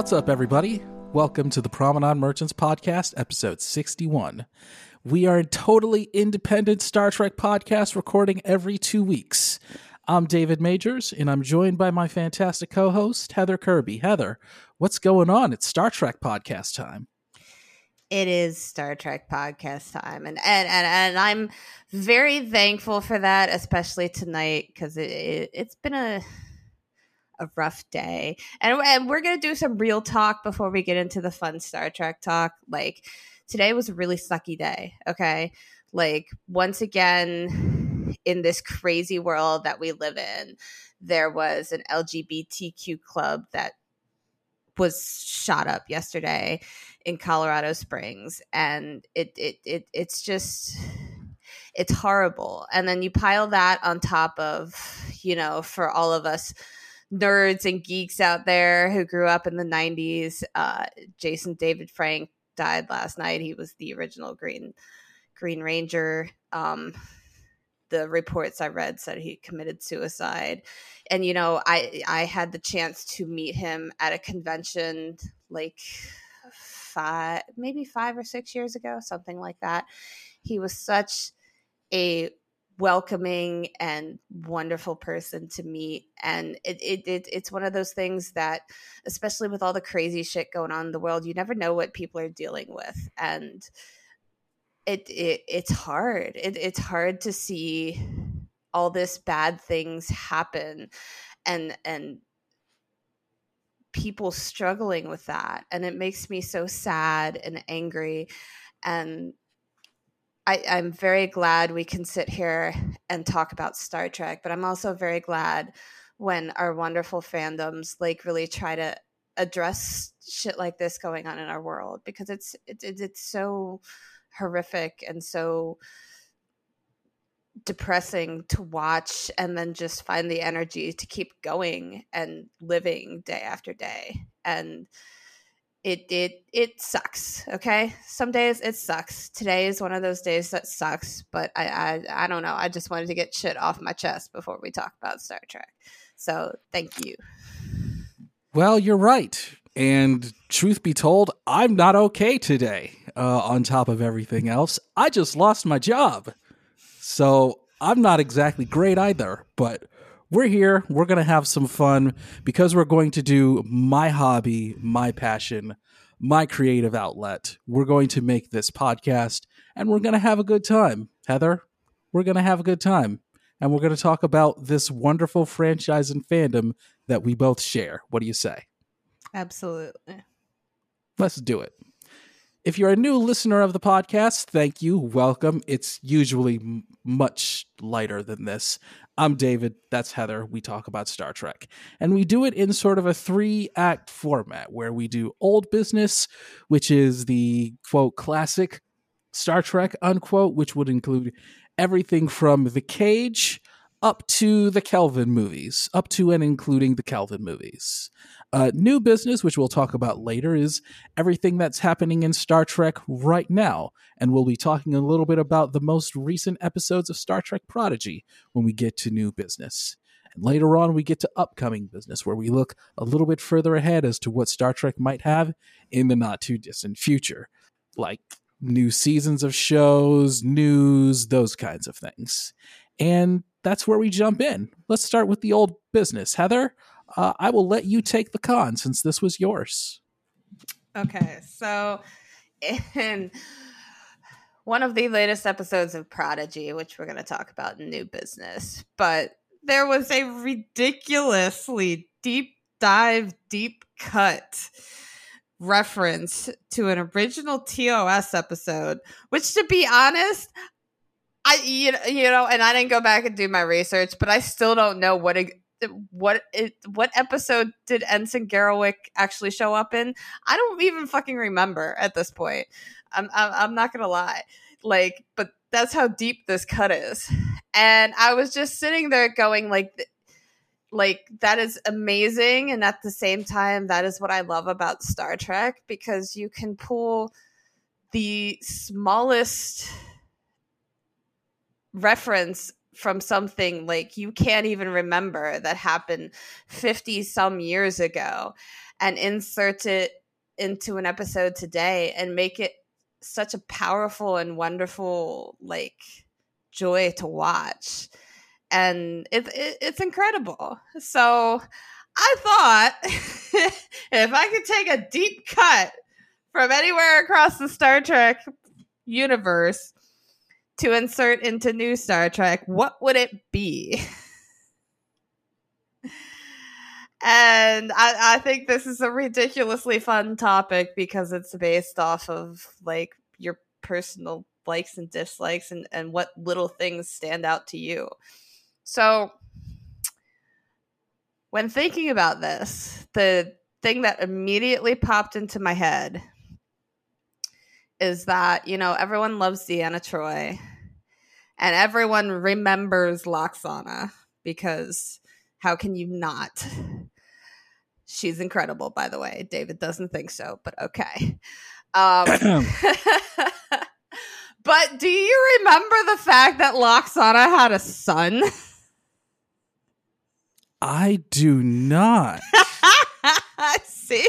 What's up, everybody? Welcome to the Promenade Merchants Podcast, episode 61. We are a totally independent Star Trek podcast recording every two weeks. I'm David Majors, and I'm joined by my fantastic co host, Heather Kirby. Heather, what's going on? It's Star Trek podcast time. It is Star Trek podcast time, and and and, and I'm very thankful for that, especially tonight because it, it it's been a a rough day, and and we're gonna do some real talk before we get into the fun Star Trek talk. Like today was a really sucky day. Okay, like once again in this crazy world that we live in, there was an LGBTQ club that was shot up yesterday in Colorado Springs and it it, it it's just it's horrible and then you pile that on top of you know for all of us nerds and geeks out there who grew up in the 90s uh, Jason David Frank died last night he was the original green green ranger um, the reports I read said he committed suicide. And you know, I I had the chance to meet him at a convention like five maybe 5 or 6 years ago, something like that. He was such a welcoming and wonderful person to meet and it, it, it, it's one of those things that especially with all the crazy shit going on in the world you never know what people are dealing with and it, it it's hard. It, it's hard to see all this bad things happen, and and people struggling with that, and it makes me so sad and angry, and I, I'm very glad we can sit here and talk about Star Trek, but I'm also very glad when our wonderful fandoms like really try to address shit like this going on in our world because it's it's it's so horrific and so depressing to watch and then just find the energy to keep going and living day after day. And it it it sucks okay? Some days it sucks. Today is one of those days that sucks but I, I i don't know. I just wanted to get shit off my chest before we talk about star trek. So thank you. Well you're right. And truth be told i'm not okay today uh, on top of everything else. I just lost my job. So I'm not exactly great either, but we're here. We're going to have some fun because we're going to do my hobby, my passion, my creative outlet. We're going to make this podcast and we're going to have a good time. Heather, we're going to have a good time. And we're going to talk about this wonderful franchise and fandom that we both share. What do you say? Absolutely. Let's do it. If you're a new listener of the podcast, thank you. Welcome. It's usually much lighter than this. I'm David. That's Heather. We talk about Star Trek. And we do it in sort of a three act format where we do old business, which is the quote classic Star Trek, unquote, which would include everything from The Cage up to the Kelvin movies, up to and including the Kelvin movies. Uh, new business, which we'll talk about later, is everything that's happening in Star Trek right now. And we'll be talking a little bit about the most recent episodes of Star Trek Prodigy when we get to new business. And later on, we get to upcoming business, where we look a little bit further ahead as to what Star Trek might have in the not too distant future, like new seasons of shows, news, those kinds of things. And that's where we jump in. Let's start with the old business. Heather, uh, I will let you take the con since this was yours. Okay, so in one of the latest episodes of Prodigy, which we're going to talk about in New Business, but there was a ridiculously deep dive, deep cut reference to an original TOS episode, which to be honest, I you you know, and I didn't go back and do my research, but I still don't know what what it, what episode did Ensign Garrovick actually show up in? I don't even fucking remember at this point. I'm I'm, I'm not gonna lie, like, but that's how deep this cut is, and I was just sitting there going like. Like that is amazing, and at the same time, that is what I love about Star Trek because you can pull the smallest reference from something like you can't even remember that happened 50 some years ago and insert it into an episode today and make it such a powerful and wonderful like joy to watch. And it, it, it's incredible. So i thought if i could take a deep cut from anywhere across the star trek universe to insert into new star trek what would it be and I, I think this is a ridiculously fun topic because it's based off of like your personal likes and dislikes and, and what little things stand out to you. So when thinking about this, the thing that immediately popped into my head is that, you know, everyone loves Deanna Troi and everyone remembers Lwaxana because how can you not? She's incredible, by the way. David doesn't think so, but okay. Um, but do you remember the fact that Lwaxana had a son? I do not. See?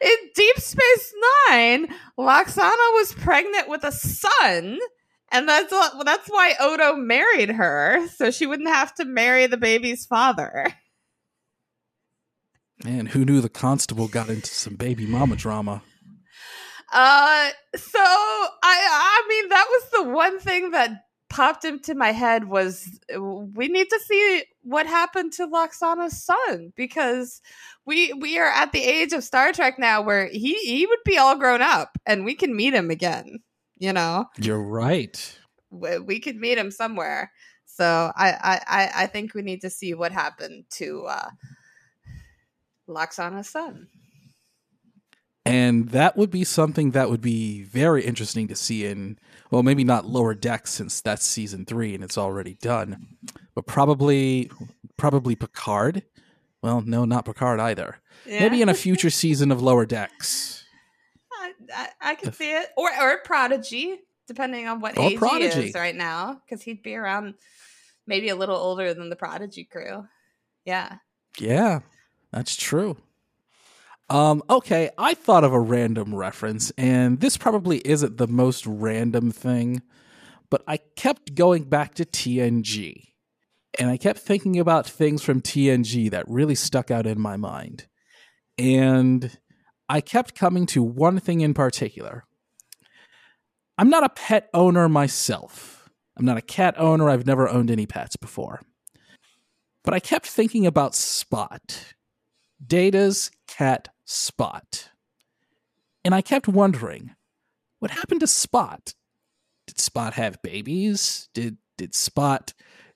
In Deep Space Nine, Lwaxana was pregnant with a son, and that's that's why Odo married her, so she wouldn't have to marry the baby's father. Man, who knew the constable got into some baby mama drama? Uh, so I, I mean, that was the one thing that popped into my head was we need to see what happened to Lwaxana's son because we we are at the age of Star Trek now where he he would be all grown up and we can meet him again. You know, you're right. We, we could meet him somewhere. So I I I think we need to see what happened to uh, Lwaxana's son. And that would be something that would be very interesting to see in, well, maybe not Lower Decks since that's season three and it's already done, but probably, probably Picard. Well, no, not Picard either. Yeah. Maybe in a future season of Lower Decks. I, I, can see it, or or Prodigy, depending on what age Prodigy. he is right now, because he'd be around maybe a little older than the Prodigy crew. Yeah. Yeah, that's true. Um, okay, I thought of a random reference, and this probably isn't the most random thing, but I kept going back to TNG. And I kept thinking about things from TNG that really stuck out in my mind. And I kept coming to one thing in particular. I'm not a pet owner myself. I'm not a cat owner. I've never owned any pets before. But I kept thinking about Spot, Data's cat Spot. And I kept wondering, what happened to Spot? Did Spot have babies? Did did Spot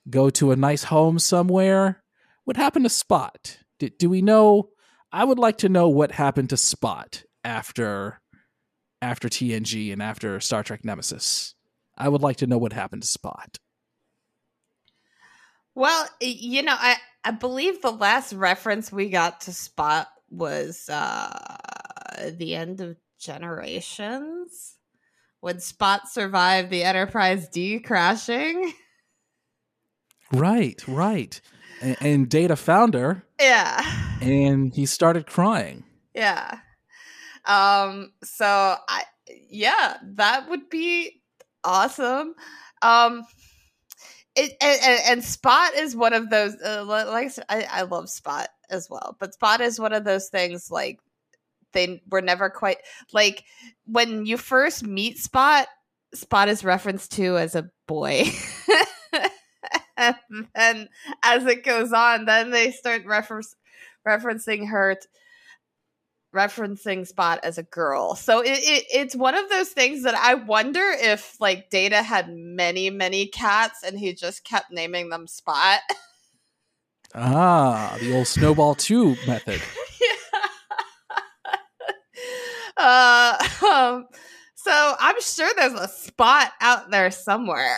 go to a nice home somewhere? What happened to Spot? Did, do we know? I would like to know what happened to Spot after after TNG and after Star Trek Nemesis. I would like to know what happened to Spot. Well, you know, I I believe the last reference we got to Spot was uh, the end of Generations when Spot survived the Enterprise D crashing. Right, right. And, and Data found her. Yeah. And he started crying. Yeah. Um. So I, yeah, that would be awesome. Um. It, and, and, Spot is one of those. Uh, like I, I love Spot as well. But Spot is one of those things like they were never quite like when you first meet Spot, Spot is referenced to as a boy. and then as it goes on, then they start reference referencing her t- referencing Spot as a girl. So it, it, it's one of those things that I wonder if like Data had many, many cats and he just kept naming them Spot. Ah, the old snowball two method. yeah. Uh, um, so I'm sure there's a spot out there somewhere.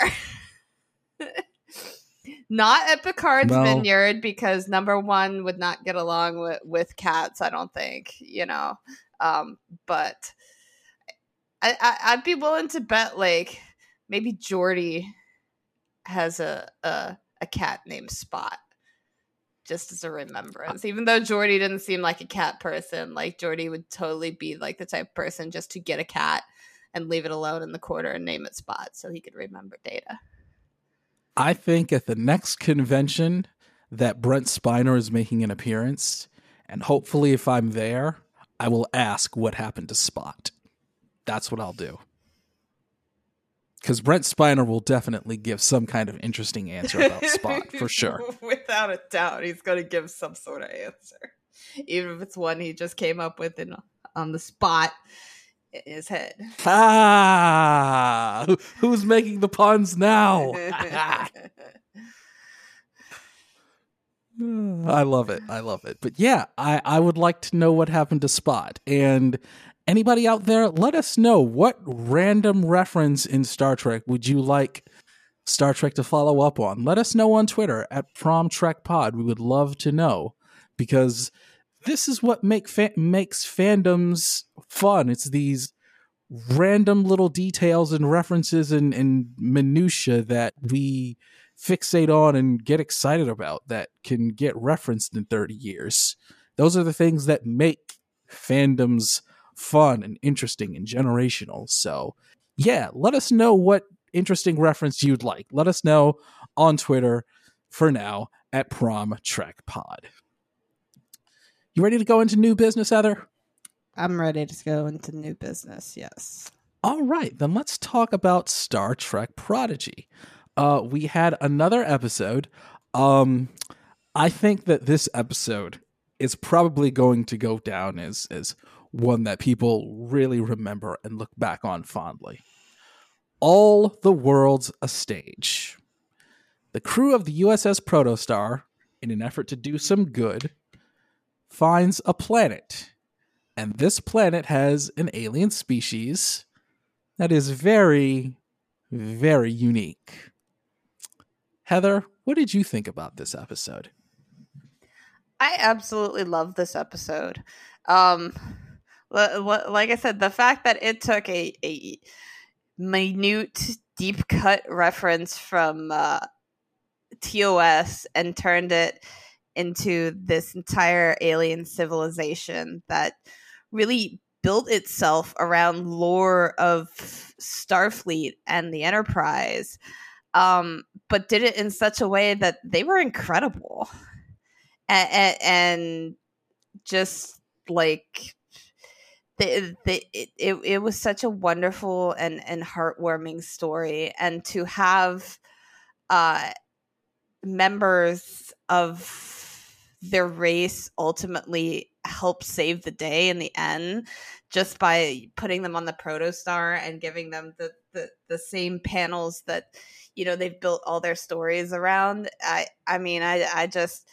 Not at Picard's well, vineyard because number one would not get along with, with cats, I don't think, you know. Um, but I, I would be willing to bet like maybe Geordi has a, a a cat named Spot. just as a remembrance. Even though Geordi didn't seem like a cat person, like Geordi would totally be like the type of person just to get a cat and leave it alone in the corner and name it Spot so he could remember Data. I think at the next convention that Brent Spiner is making an appearance, and hopefully if I'm there, I will ask what happened to Spot. That's what I'll do. Because Brent Spiner will definitely give some kind of interesting answer about Spot for sure. Without a doubt, he's going to give some sort of answer, even if it's one he just came up with in, on the spot his head. Ah, who's making the puns now? I love it. I love it. But yeah, I, I would like to know what happened to Spot. And anybody out there, let us know what random reference in Star Trek would you like Star Trek to follow up on? Let us know on Twitter at Prom Trek Pod. We would love to know because this is what make fa- makes fandoms fun. It's these random little details and references and, and minutia that we fixate on and get excited about that can get referenced in 30 years. Those are the things that make fandoms fun and interesting and generational. So, yeah, let us know what interesting reference you'd like. Let us know on Twitter for now at Prom Trek Pod. You ready to go into new business, Heather? I'm ready to go into new business, yes. All right, then let's talk about Star Trek Prodigy. Uh, we had another episode. Um, I think that this episode is probably going to go down as as one that people really remember and look back on fondly. All the world's a stage. The crew of the USS Protostar, in an effort to do some good, finds a planet. And this planet has an alien species that is very, very unique. Heather, what did you think about this episode? I absolutely love this episode. Um, like I said, the fact that it took a, a minute, deep cut reference from uh, TOS and turned it into this entire alien civilization that really built itself around lore of Starfleet and the Enterprise, um, but did it in such a way that they were incredible. And, and, just like the, the, it, it, it was such a wonderful and, and heartwarming story and to have uh, members of their race ultimately help save the day in the end just by putting them on the protostar and giving them the, the, the same panels that you know they've built all their stories around. I i mean i i just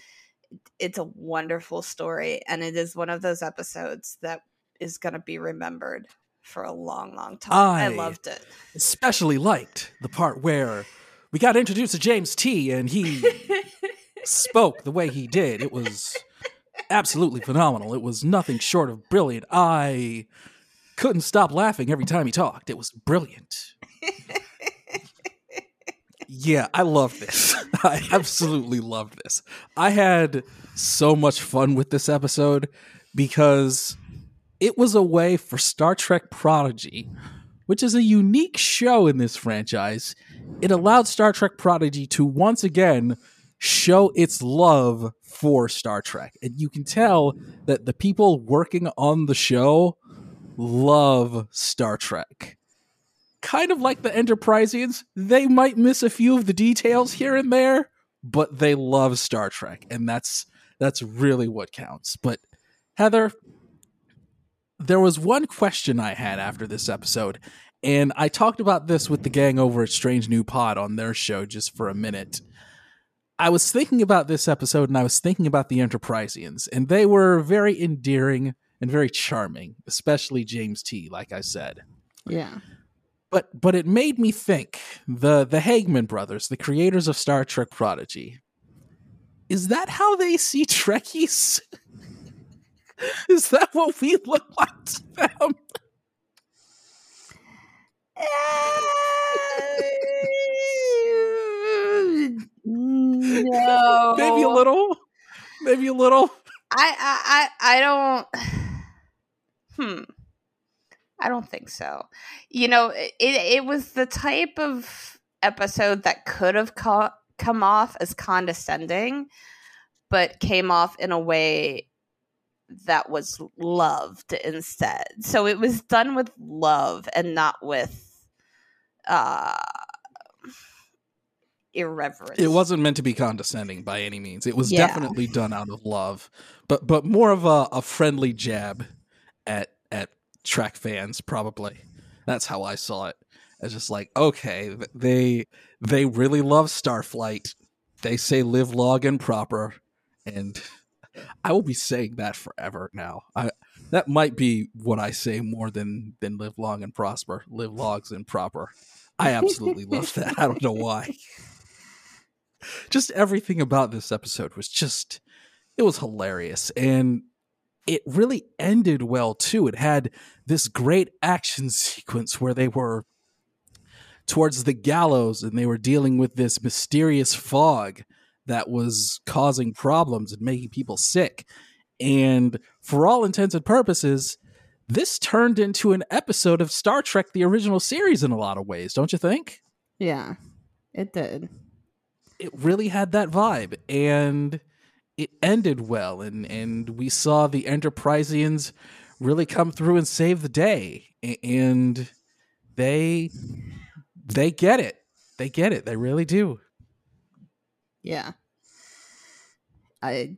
it's a wonderful story and it is one of those episodes that is going to be remembered for a long long time. I, I loved it. especially liked the part where we got introduced to james t and he spoke the way he did, it was absolutely phenomenal. It was nothing short of brilliant. I couldn't stop laughing every time he talked. It was brilliant. yeah, I love this. I absolutely love this. I had so much fun with this episode because it was a way for Star Trek Prodigy, which is a unique show in this franchise. It allowed Star Trek Prodigy to once again show its love for Star Trek. And you can tell that the people working on the show love Star Trek. Kind of like the Enterprisians, they might miss a few of the details here and there, but they love Star Trek, and that's that's really what counts. But Heather, there was one question I had after this episode, and I talked about this with the gang over at Strange New Pod on their show just for a minute. I was thinking about this episode and I was thinking about the Enterprisians, and they were very endearing and very charming, especially James T, like I said. Yeah. But but it made me think the the Hageman brothers, the creators of Star Trek Prodigy, is that how they see Trekkies? is that what we look like to them? Eh, No. Maybe a little. Maybe a little. I I I, don't. Hmm. I don't think so. You know, it it was the type of episode that could have co- come off as condescending, but came off in a way that was loved instead. So it was done with love and not with uh irreverence. It wasn't meant to be condescending by any means. It was Yeah. definitely done out of love, but but more of a, a friendly jab at at Trek fans. Probably that's how I saw it. It's just like okay, they they really love Starflight. They say live long and proper, and I will be saying that forever now. I that might be what I say more than than live long and prosper. Live logs and proper. I absolutely love that. I don't know why just everything about this episode was just it was hilarious. And it really ended well too. It had this great action sequence where they were towards the gallows and they were dealing with this mysterious fog that was causing problems and making people sick. And for all intents and purposes this turned into an episode of Star Trek the original series in a lot of ways don't you think? Yeah, it did. It really had that vibe and it ended well and and we saw the enterprisians really come through and save the day and they they get it. They get it. They really do. Yeah. I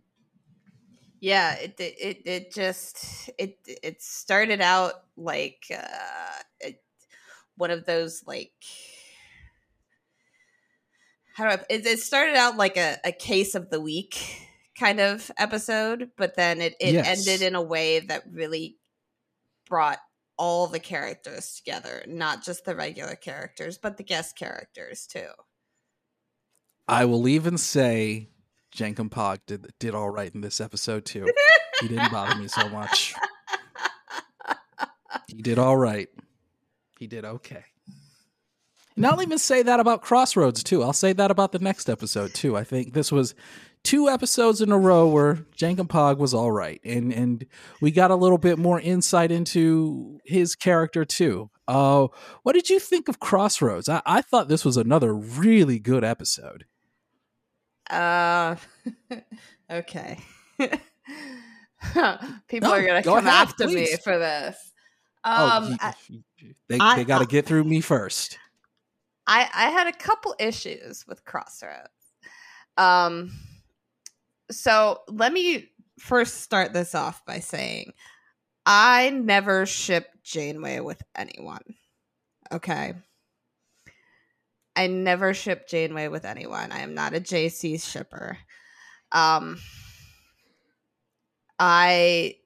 yeah, it it it, just it it started out like uh it, one of those like how do I, it, it started out like a, a case of the week kind of episode, but then it, it Yes. ended in a way that really brought all the characters together, not just the regular characters, but the guest characters too. i will even say Jankom Pog did did all right in this episode too he didn't bother me so much he did all right he did okay and I'll even say that about Crossroads too. I'll say that about the next episode too. I think this was two episodes in a row where Jankom Pog was all right, and and we got a little bit more insight into his character too. Uh, what did you think of Crossroads? I, I thought this was another really good episode. Uh, okay. People No, are gonna go come ahead, after me for this. Oh, Um, you- I, they I- they got to get through me first. I I had a couple issues with Crossroads. Um, so let me first start this off by saying I never shipped Janeway with anyone. Okay. I never shipped Janeway with anyone. I am not a JC shipper. Um I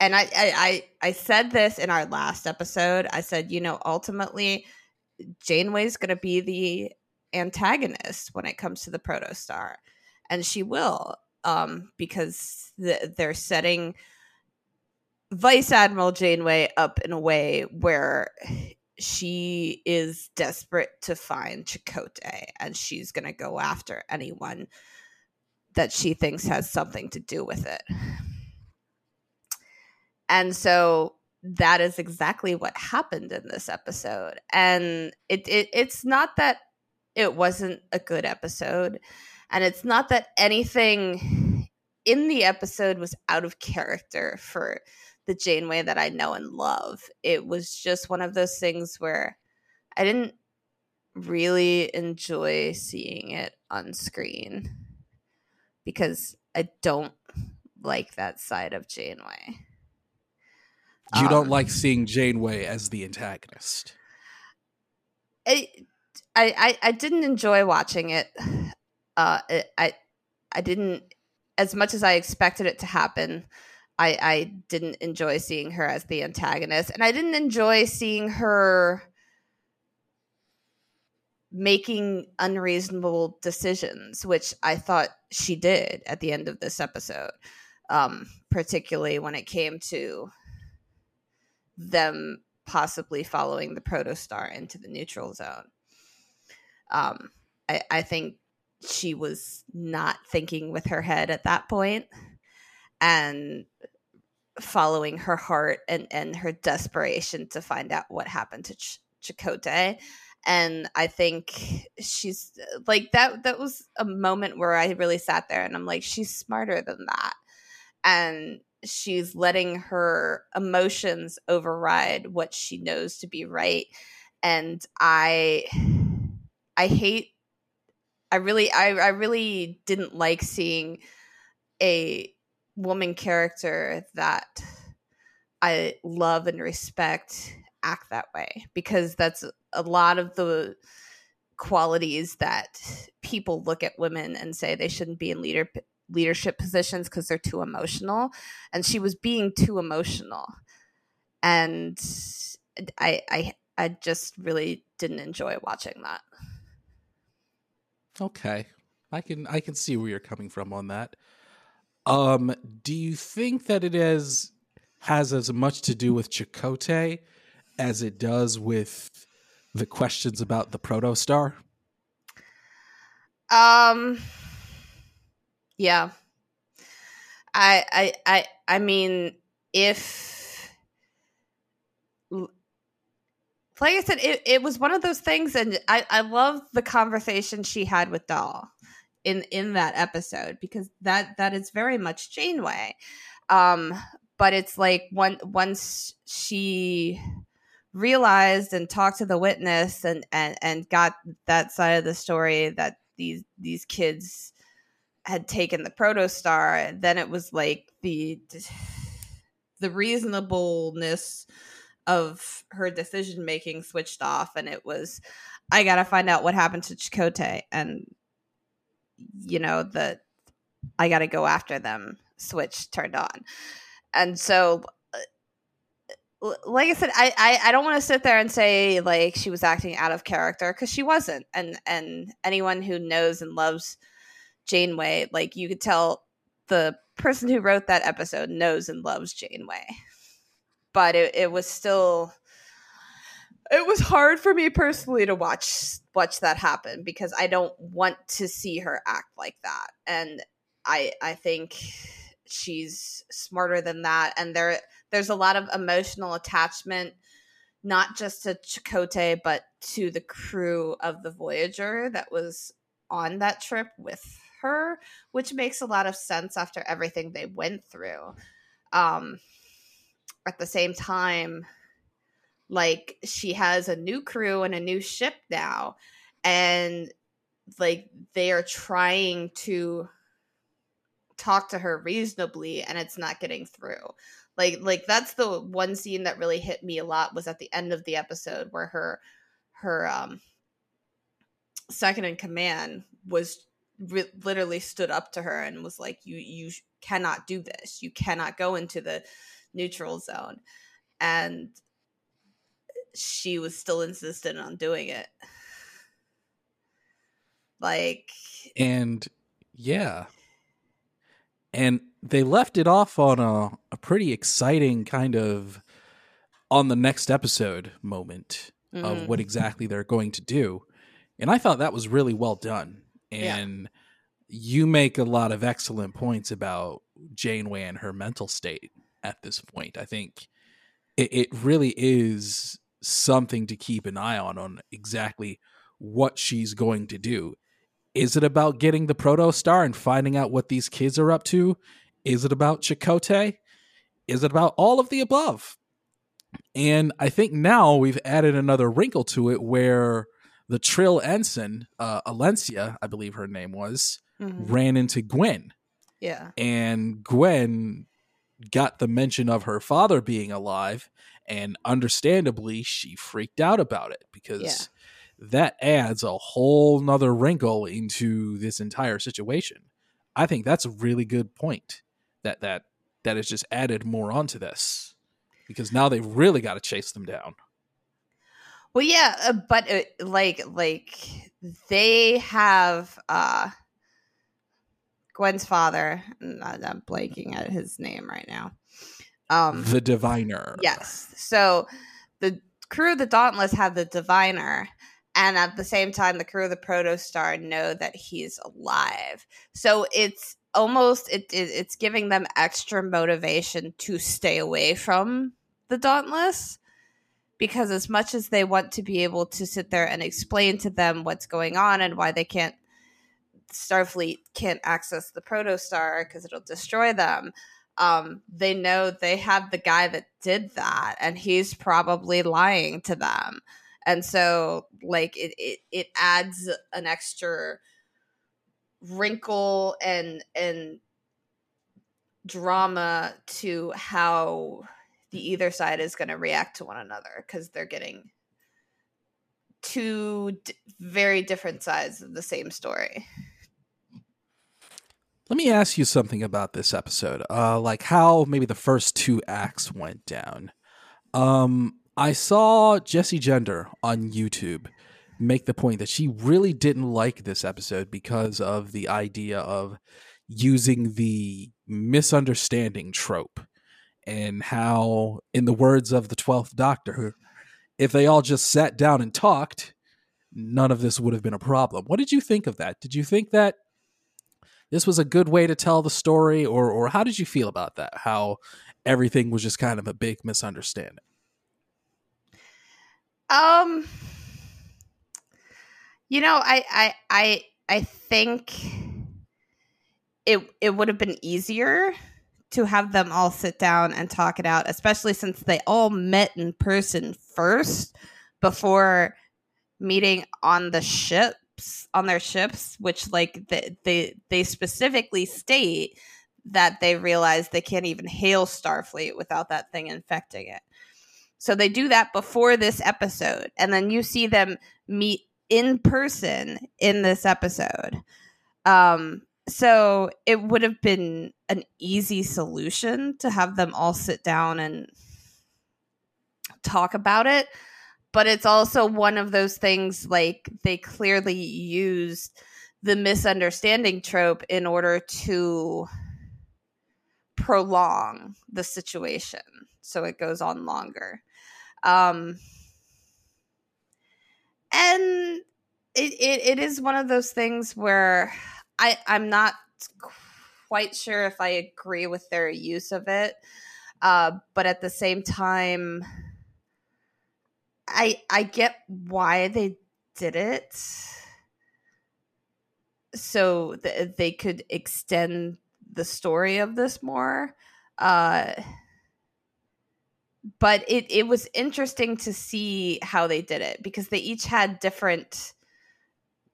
and I I I said this in our last episode. I said, you know, ultimately Janeway's going to be the antagonist when it comes to the protostar and she will um because the, they're setting vice admiral janeway up in a way where she is desperate to find Chakotay and she's going to go after anyone that she thinks has something to do with it. And so that is exactly what happened in this episode and it, it it's not that it wasn't a good episode and it's not that anything in the episode was out of character for the Janeway that I know and love. It was just one of those things where I didn't really enjoy seeing it on screen because I don't like that side of Janeway. You don't Um, like seeing Janeway as the antagonist. I, I I I didn't enjoy watching it. Uh, it, I I didn't as much as I expected it to happen. I I didn't enjoy seeing her as the antagonist, and I didn't enjoy seeing her making unreasonable decisions, which I thought she did at the end of this episode. Um, particularly when it came to them possibly following the protostar into the neutral zone. Um, I, I think she was not thinking with her head at that point and following her heart and, and her desperation to find out what happened to Ch- Chakotay. And I think she's like that. That was a moment where I really sat there and I'm like, she's smarter than that. And she's letting her emotions override what she knows to be right. And I, I hate I really I, I really didn't like seeing a woman character that I love and respect act that way because that's a lot of the qualities that people look at women and say they shouldn't be in leader leadership positions because they're too emotional and she was being too emotional and I I I just really didn't enjoy watching that. Okay. I can I can see where you're coming from on that. Um, do you think that it is has as much to do with Chakotay as it does with the questions about the proto star? Um yeah. I I I I mean if like I said, it, it was one of those things, and I, I love the conversation she had with Dal in in that episode because that that is very much Janeway. Um, but it's like one once she realized and talked to the witness and and and got that side of the story that these these kids had taken the protostar, then it was like the the reasonableness of her decision making switched off and it was I got to find out what happened to Chakotay and you know the I got to go after them switch turned on. And so uh, like I said, I, I, I don't want to sit there and say like she was acting out of character because she wasn't. And and anyone who knows and loves Janeway, like you could tell the person who wrote that episode knows and loves Janeway but it, it was still it was hard for me personally to watch watch that happen because I don't want to see her act like that. And I I think she's smarter than that and there there's a lot of emotional attachment not just to Chakotay but to the crew of the Voyager that was on that trip with her, which makes a lot of sense after everything they went through. Um at the same time like she has a new crew and a new ship now and like they are trying to talk to her reasonably and it's not getting through like like that's the one scene that really hit me a lot was at the end of the episode where her her um second in command was re- literally stood up to her and was like you you cannot do this. You cannot go into the neutral zone. And she was still insistent on doing it. Like and yeah. And they left it off on a, a pretty exciting kind of on the next episode moment mm-hmm. of what exactly they're going to do. And i thought that was really well done and yeah. you make a lot of excellent points about janeway and her mental state at this point. I think it, it really is something to keep an eye on on exactly what she's going to do. Is it about getting the proto star and finding out what these kids are up to? Is it about Chakotay? Is it about all of the above? And I think now we've added another wrinkle to it where the Trill ensign, uh, Alencia, I believe her name was, mm-hmm. ran into Gwyn. Yeah. And Gwyn got the mention of her father being alive, and understandably, she freaked out about it because yeah. that adds a whole nother wrinkle into this entire situation. I think that's a really good point that that that has just added more onto this because now they've really got to chase them down. Well, yeah, uh, but uh, like like they have uh Gwyn's father. I'm blanking at his name right now. Um, the diviner. Yes. So the crew of the Dauntless have the diviner, and at the same time the crew of the protostar know that he's alive so it's almost it, it, it's giving them extra motivation to stay away from the dauntless because as much as they want to be able to sit there and explain to them what's going on and why they can't starfleet can't access the protostar because it'll destroy them um, they know they have the guy that did that and he's probably lying to them. And so like it it, it adds an extra wrinkle and and drama to how the either side is going to react to one another because they're getting two d- very different sides of the same story. Let me ask you something about this episode. Uh, like how maybe the first two acts went down. Um, I saw Jesse Gender on YouTube make the point that she really didn't like this episode because of the idea of using the misunderstanding trope and how, in the words of the 12th Doctor, if they all just sat down and talked, none of this would have been a problem. What did you think of that? Did you think that this was a good way to tell the story, or, or how did you feel about that? How everything was just kind of a big misunderstanding? Um, you know, I I I I think it it would have been easier to have them all sit down and talk it out, especially since they all met in person first before meeting on the ships on their ships, which like they they, they specifically state that they realize they can't even hail Starfleet without that thing infecting it. So they do that before this episode, and then you see them meet in person in this episode. Um, so it would have been an easy solution to have them all sit down and talk about it. But it's also one of those things like they clearly used the misunderstanding trope in order to prolong the situation so it goes on longer. Um, and it, it, it is one of those things where I I'm not quite sure if I agree with their use of it, uh, but at the same time, I I get why they did it, so th- they could extend the story of this more. Uh, but it it was interesting to see how they did it because they each had different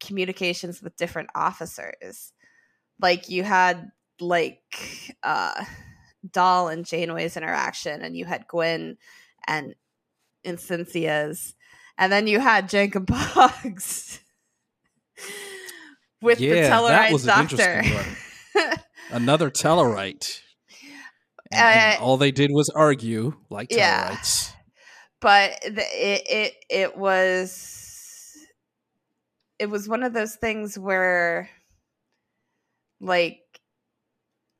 communications with different officers. Like you had like uh Dal and Janeway's interaction and you had Gwyn and and Cynthia's and then you had Jankom Boggs with yeah, the Tellarite doctor. Another Tellarite. And, uh, all they did was argue like yeah. Tellarites. But the, it it it was it was one of those things where like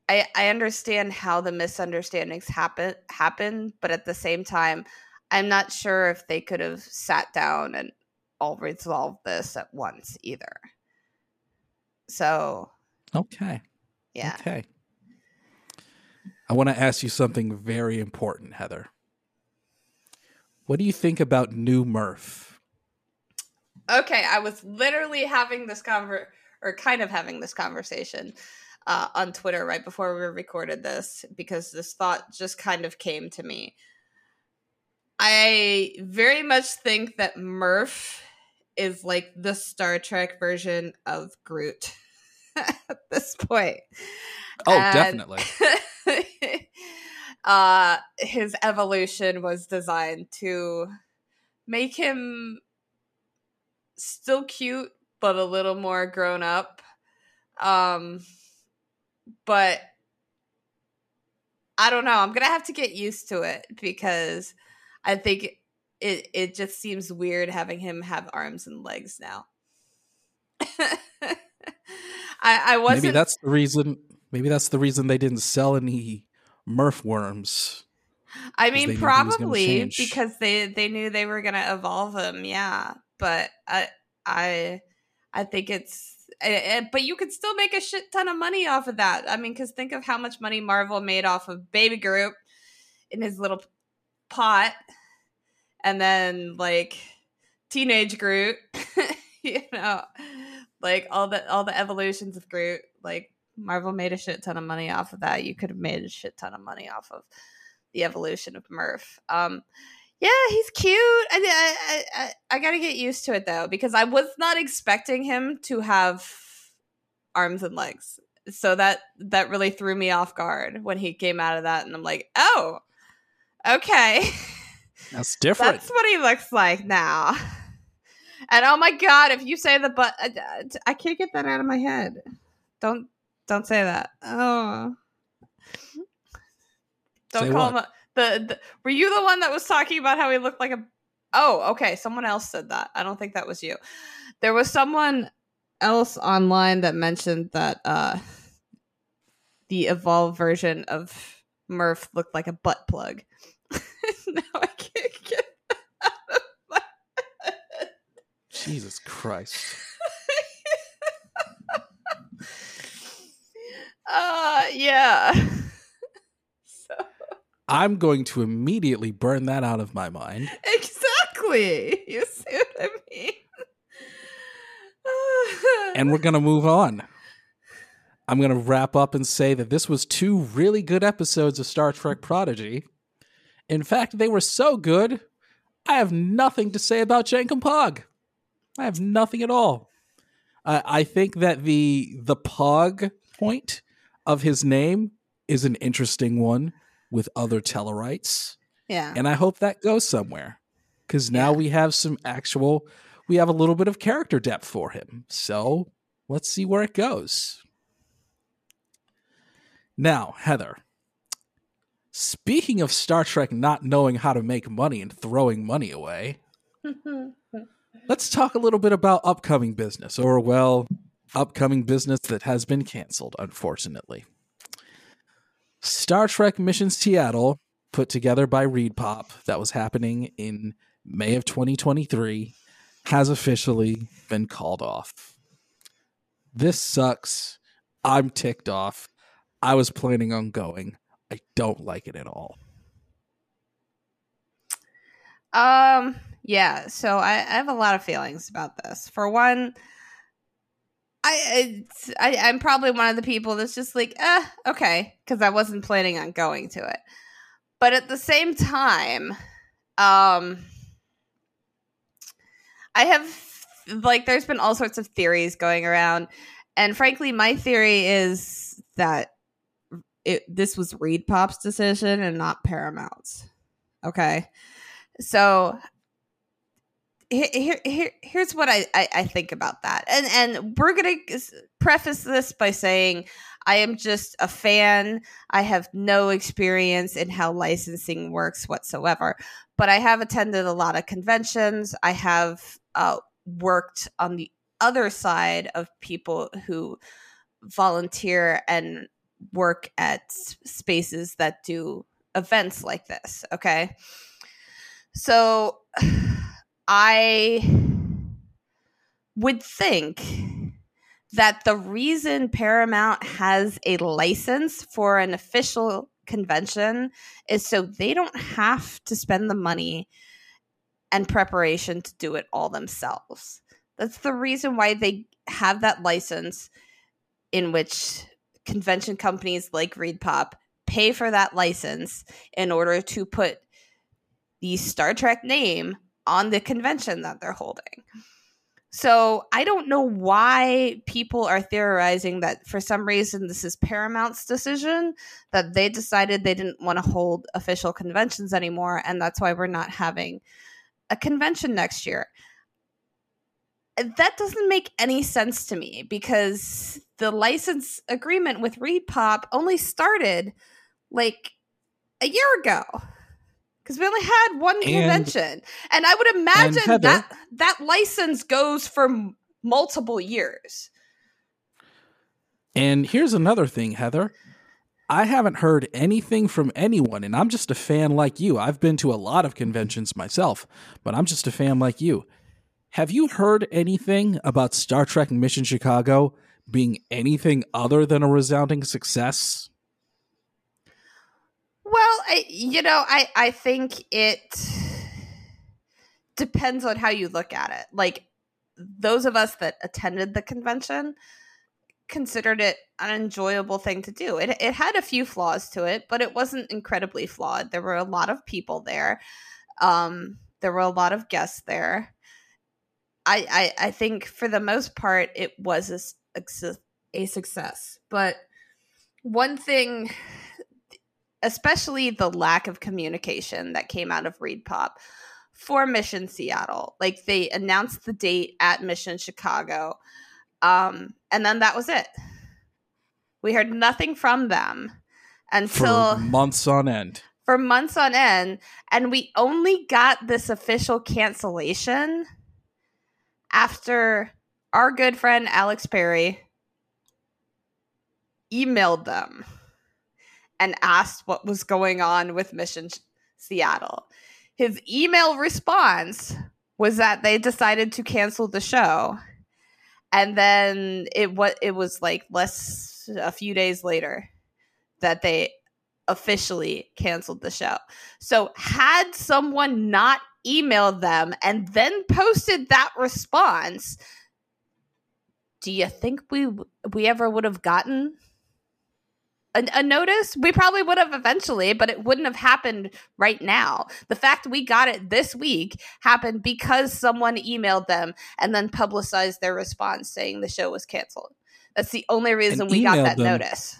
I I understand how the misunderstandings happen happen, but at the same time, I'm not sure if they could have sat down and all resolved this at once either. So Okay. Yeah. Okay. I want to ask you something very important, Heather. What do you think about New Murph? Okay, I was literally having this conver or kind of having this conversation uh, on Twitter right before we recorded this because this thought just kind of came to me. I very much think that Murph is like the Star Trek version of Groot at this point. Oh, and definitely. uh, his evolution was designed to make him still cute, but a little more grown up. Um, but I don't know. I'm gonna have to get used to it because I think it it just seems weird having him have arms and legs now. I, I wasn't. Maybe that's the reason maybe that's the reason they didn't sell any Murph worms. I mean, probably because they they knew they were gonna evolve him. Yeah, but I I I think it's eh, eh, but you could still make a shit ton of money off of that. I mean, because think of how much money Marvel made off of Baby Groot in his little pot, and then like Teenage Groot, you know, like all the all the evolutions of Groot. Like Marvel made a shit ton of money off of that. You could have made a shit ton of money off of the evolution of Murph. Um, yeah, he's cute. I, I, I, I got to get used to it though because I was not expecting him to have arms and legs. So that that really threw me off guard when he came out of that, and I'm like, oh, okay, that's different. that's what he looks like now. And oh my god, if you say the but, I, uh, I can't get that out of my head. Don't don't say that. Oh, mm-hmm. don't Say call what? him. A, the, the were you the one that was talking about how he looked like a? Oh, okay. Someone else said that. I don't think that was you. There was someone else online that mentioned that uh the evolved version of Murph looked like a butt plug. now I can't get out of my head. Jesus Christ. Uh, yeah. I'm going to immediately burn that out of my mind. exactly. You see what I mean? And we're going to move on. I'm going to wrap up and say that this was two really good episodes of Star Trek Prodigy. In fact, they were so good, I have nothing to say about Jankom Pog. I have nothing at all. I I think that the the Pog point of his name is an interesting one with other Tellarites. yeah. and I hope that goes somewhere because now Yeah. we have some actual, we have a little bit of character depth for him. So let's see where it goes. Now, Heather, speaking of Star Trek not knowing how to make money and throwing money away, let's talk a little bit about upcoming business, or well, upcoming business that has been canceled, unfortunately. Star Trek Missions Seattle, put together by Reed Pop, that was happening in May of 2023, has officially been called off. This sucks. I'm ticked off. I was planning on going. I don't like it at all. Um, yeah, so I, I have a lot of feelings about this. For one, I, I I'm probably one of the people that's just like, eh, okay, because I wasn't planning on going to it. But at the same time, um, I have like there's been all sorts of theories going around, and frankly, my theory is that it this was Reed Pop's decision and not Paramount's. Okay, so here, here, here here's what I, I I think about that, and and we're gonna preface this by saying I am just a fan. I have no experience in how licensing works whatsoever, but I have attended a lot of conventions. I have uh, worked on the other side of people who volunteer and work at spaces that do events like this. Okay. So I would think that the reason Paramount has a license for an official convention is so they don't have to spend the money and preparation to do it all themselves. That's the reason why they have that license in which convention companies like Reed Pop pay for that license in order to put the Star Trek name on the convention that they're holding. So I don't know why people are theorizing that for some reason this is Paramount's decision that they decided they didn't want to hold official conventions anymore, and that's why we're not having a convention next year. That doesn't make any sense to me because the license agreement with Reed Pop only started like a year ago because we only had one And- convention and i would imagine Heather- that that license goes for m- multiple years And here's another thing, Heather. I haven't heard anything from anyone, and I'm just a fan like you. I've been to a lot of conventions myself, but I'm just a fan like you. Have you heard anything about Star Trek Mission Chicago being anything other than a resounding success? Well, I, you know, I I think it depends on how you look at it. Like those of us that attended the convention considered it an enjoyable thing to do. It it had a few flaws to it, but it wasn't incredibly flawed. There were a lot of people there. Um, there were a lot of guests there. I, I, I think for the most part it was a, a success. But one thing, especially the lack of communication that came out of Reed Pop for Mission Seattle, like they announced the date at Mission Chicago, um, and then that was it. We heard nothing from them until for months on end. For months on end, and we only got this official cancellation after our good friend Alex Perry emailed them and asked what was going on with Mission Seattle. His email response was that they decided to cancel the show. And then it what it was like less a few days later that they officially canceled the show. So had someone not emailed them and then posted that response, do you think we we ever would have gotten a, a, notice? We probably would have eventually, but it wouldn't have happened right now. The fact we got it this week happened because someone emailed them and then publicized their response saying the show was canceled. That's the only reason and we got that notice.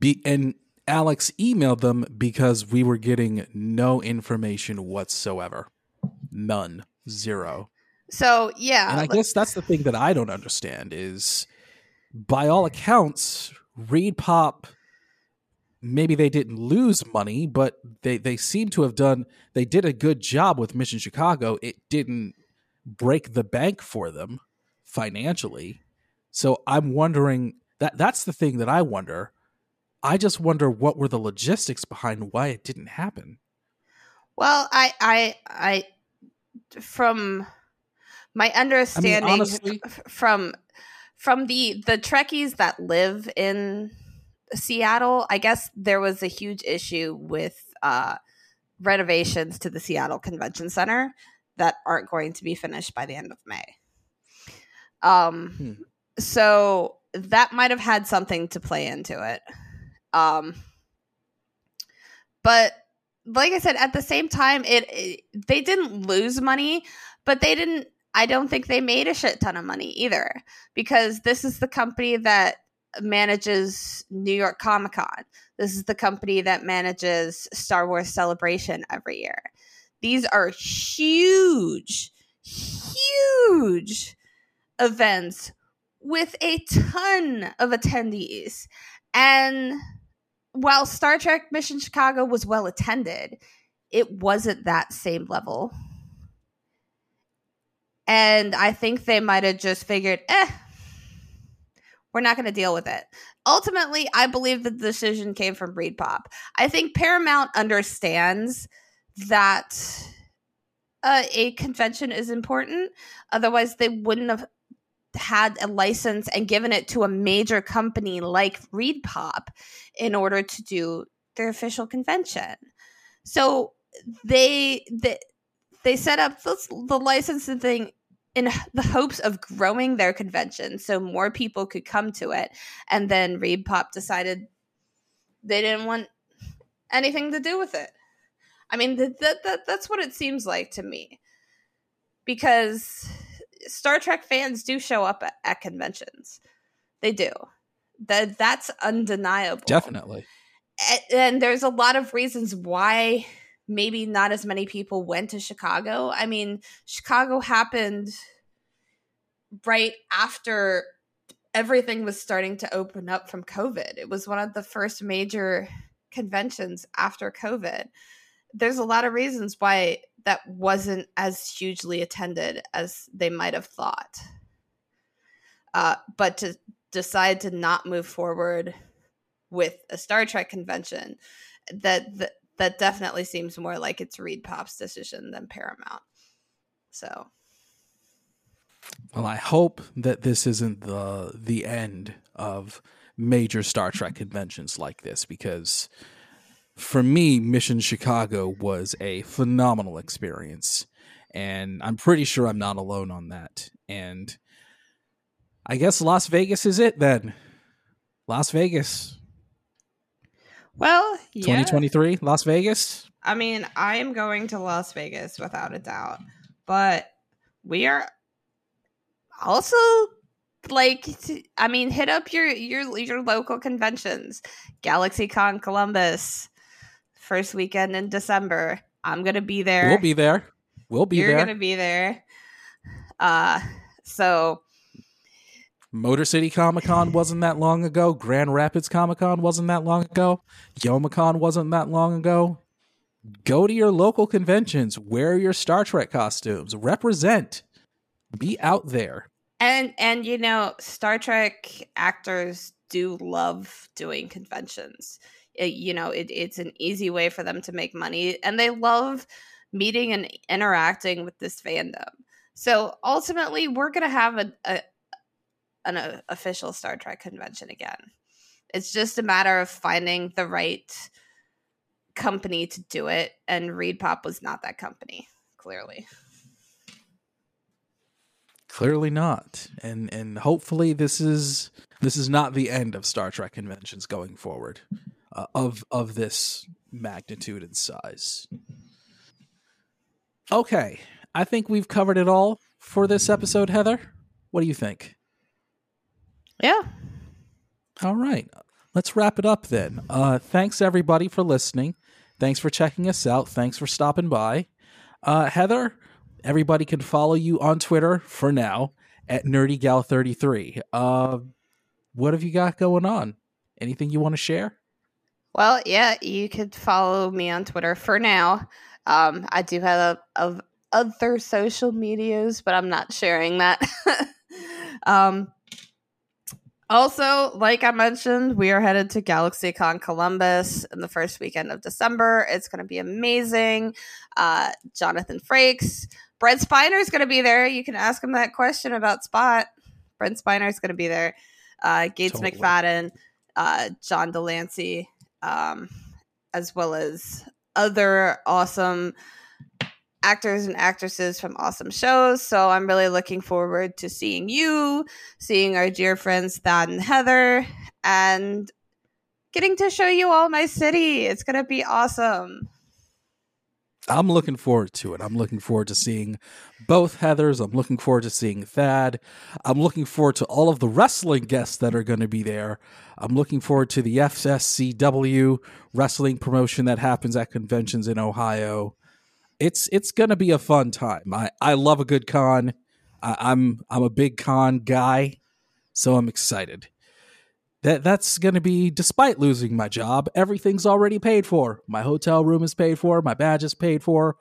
Be and Alex emailed them because we were getting no information whatsoever. None. Zero. So, yeah. And I guess that's the thing that I don't understand is by all accounts, ReedPop maybe they didn't lose money, but they they seem to have done they did a good job with Mission Chicago. It didn't break the bank for them financially. So I'm wondering that that's the thing that I wonder I just wonder what were the logistics behind why it didn't happen. Well, I, I, I, from my understanding, I mean, honestly, from from the the Trekkies that live in Seattle, I guess there was a huge issue with uh, renovations to the Seattle Convention Center that aren't going to be finished by the end of May. Um, hmm. so that might have had something to play into it. Um, but like I said, at the same time, it, it they didn't lose money, but they didn't. I don't think they made a shit ton of money either because this is the company that manages New York Comic Con. This is the company that manages Star Wars Celebration every year. These are huge, huge events with a ton of attendees. And while Star Trek Mission Chicago was well attended, it wasn't that same level. And I think they might have just figured, eh, we're not going to deal with it. Ultimately, I believe the decision came from ReedPop. I think Paramount understands that uh, a convention is important. Otherwise, they wouldn't have had a license and given it to a major company like Reed Pop in order to do their official convention. So they they, they set up the, the licensing thing in the hopes of growing their convention so more people could come to it. And then ReedPop decided they didn't want anything to do with it. I mean, that, that, that's what it seems like to me. Because Star Trek fans do show up at, at conventions. They do. That that's undeniable. Definitely. And, and there's a lot of reasons why maybe not as many people went to Chicago. I mean, Chicago happened right after everything was starting to open up from COVID. It was one of the first major conventions after COVID. There's a lot of reasons why that wasn't as hugely attended as they might have thought. Uh, but to decide to not move forward with a Star Trek convention, that, that that definitely seems more like it's Reed Pop's decision than Paramount. So, Well, I hope that this isn't the the end of major Star Trek conventions like this because for me, Mission Chicago was a phenomenal experience. And I'm pretty sure I'm not alone on that. And I guess Las Vegas is it then. Las Vegas. Well, yeah. 2023, Las Vegas. I mean, I am going to Las Vegas without a doubt, but we are also like I mean, hit up your your your local conventions. GalaxyCon Columbus, first weekend in December. I'm gonna be there. We'll be there. We'll be You're there. gonna be there. Uh so Motor City Comic Con wasn't that long ago. Grand Rapids Comic Con wasn't that long ago. Youmacon wasn't that long ago. Go to your local conventions. Wear your Star Trek costumes. Represent. Be out there. and and you know, Star Trek actors do love doing conventions. It- you know, it, it's an easy way for them to make money, and they love meeting and interacting with this fandom. So ultimately, we're gonna have a, a an uh, official Star Trek convention again. It's just a matter of finding the right company to do it, and Reed Pop was not that company, clearly. Clearly not. And and hopefully this is this is not the end of Star Trek conventions going forward. Uh, of of this magnitude and size. Okay, I think we've covered it all for this episode, Heather. What do you think? Yeah. All right. Let's wrap it up then. Uh, thanks everybody for listening. Thanks for checking us out. Thanks for stopping by. Uh, Heather, everybody can follow you on Twitter for now at NerdyGal33. Uh, what have you got going on? Anything you want to share? Well, yeah, you could follow me on Twitter for now. Um, I do have a, of other social medias, but I'm not sharing that. um, also, like I mentioned, we are headed to GalaxyCon Columbus in the first weekend of December. It's going to be amazing. Uh, Jonathan Frakes, Brent Spiner is going to be there. You can ask him that question about Spot. Brent Spiner is going to be there. Uh, Gates Totally. McFadden, uh, John de Lancie, um, as well as other awesome actors and actresses from awesome shows. So I'm really looking forward to seeing you, seeing our dear friends Thad and Heather, and getting to show you all my city. It's going to be awesome. I'm looking forward to it. I'm looking forward to seeing both Heathers. I'm looking forward to seeing Thad. I'm looking forward to all of the wrestling guests that are going to be there. I'm looking forward to the FSCW wrestling promotion that happens at conventions in Ohio. It's it's to be a fun time. I, I love a good con. I, I'm I'm a big con guy, so I'm excited. That that's to be despite losing my job, everything's already paid for. My hotel room is paid for, my badge is paid for.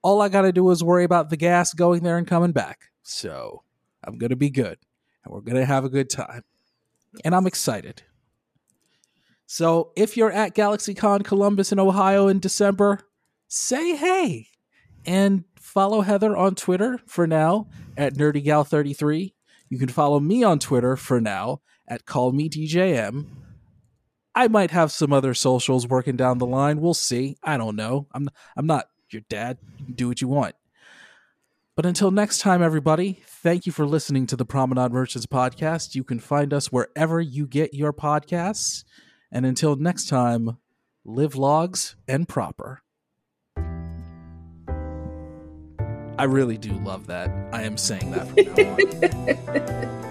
All I got to do is worry about the gas going there and coming back. So, I'm to be good and we're to have a good time. And I'm excited. So, if you're at GalaxyCon Columbus in Ohio in December, say hey and follow Heather on Twitter for now at NerdyGal33. You can follow me on Twitter for now at CallMeDJM. I might have some other socials working down the line. We'll see. I don't know. I'm I'm not your dad. You do what you want. But until next time, everybody, thank you for listening to the Promenade Merchants podcast. You can find us wherever you get your podcasts. And until next time, live logs and proper. I really do love that. I am saying that from now on.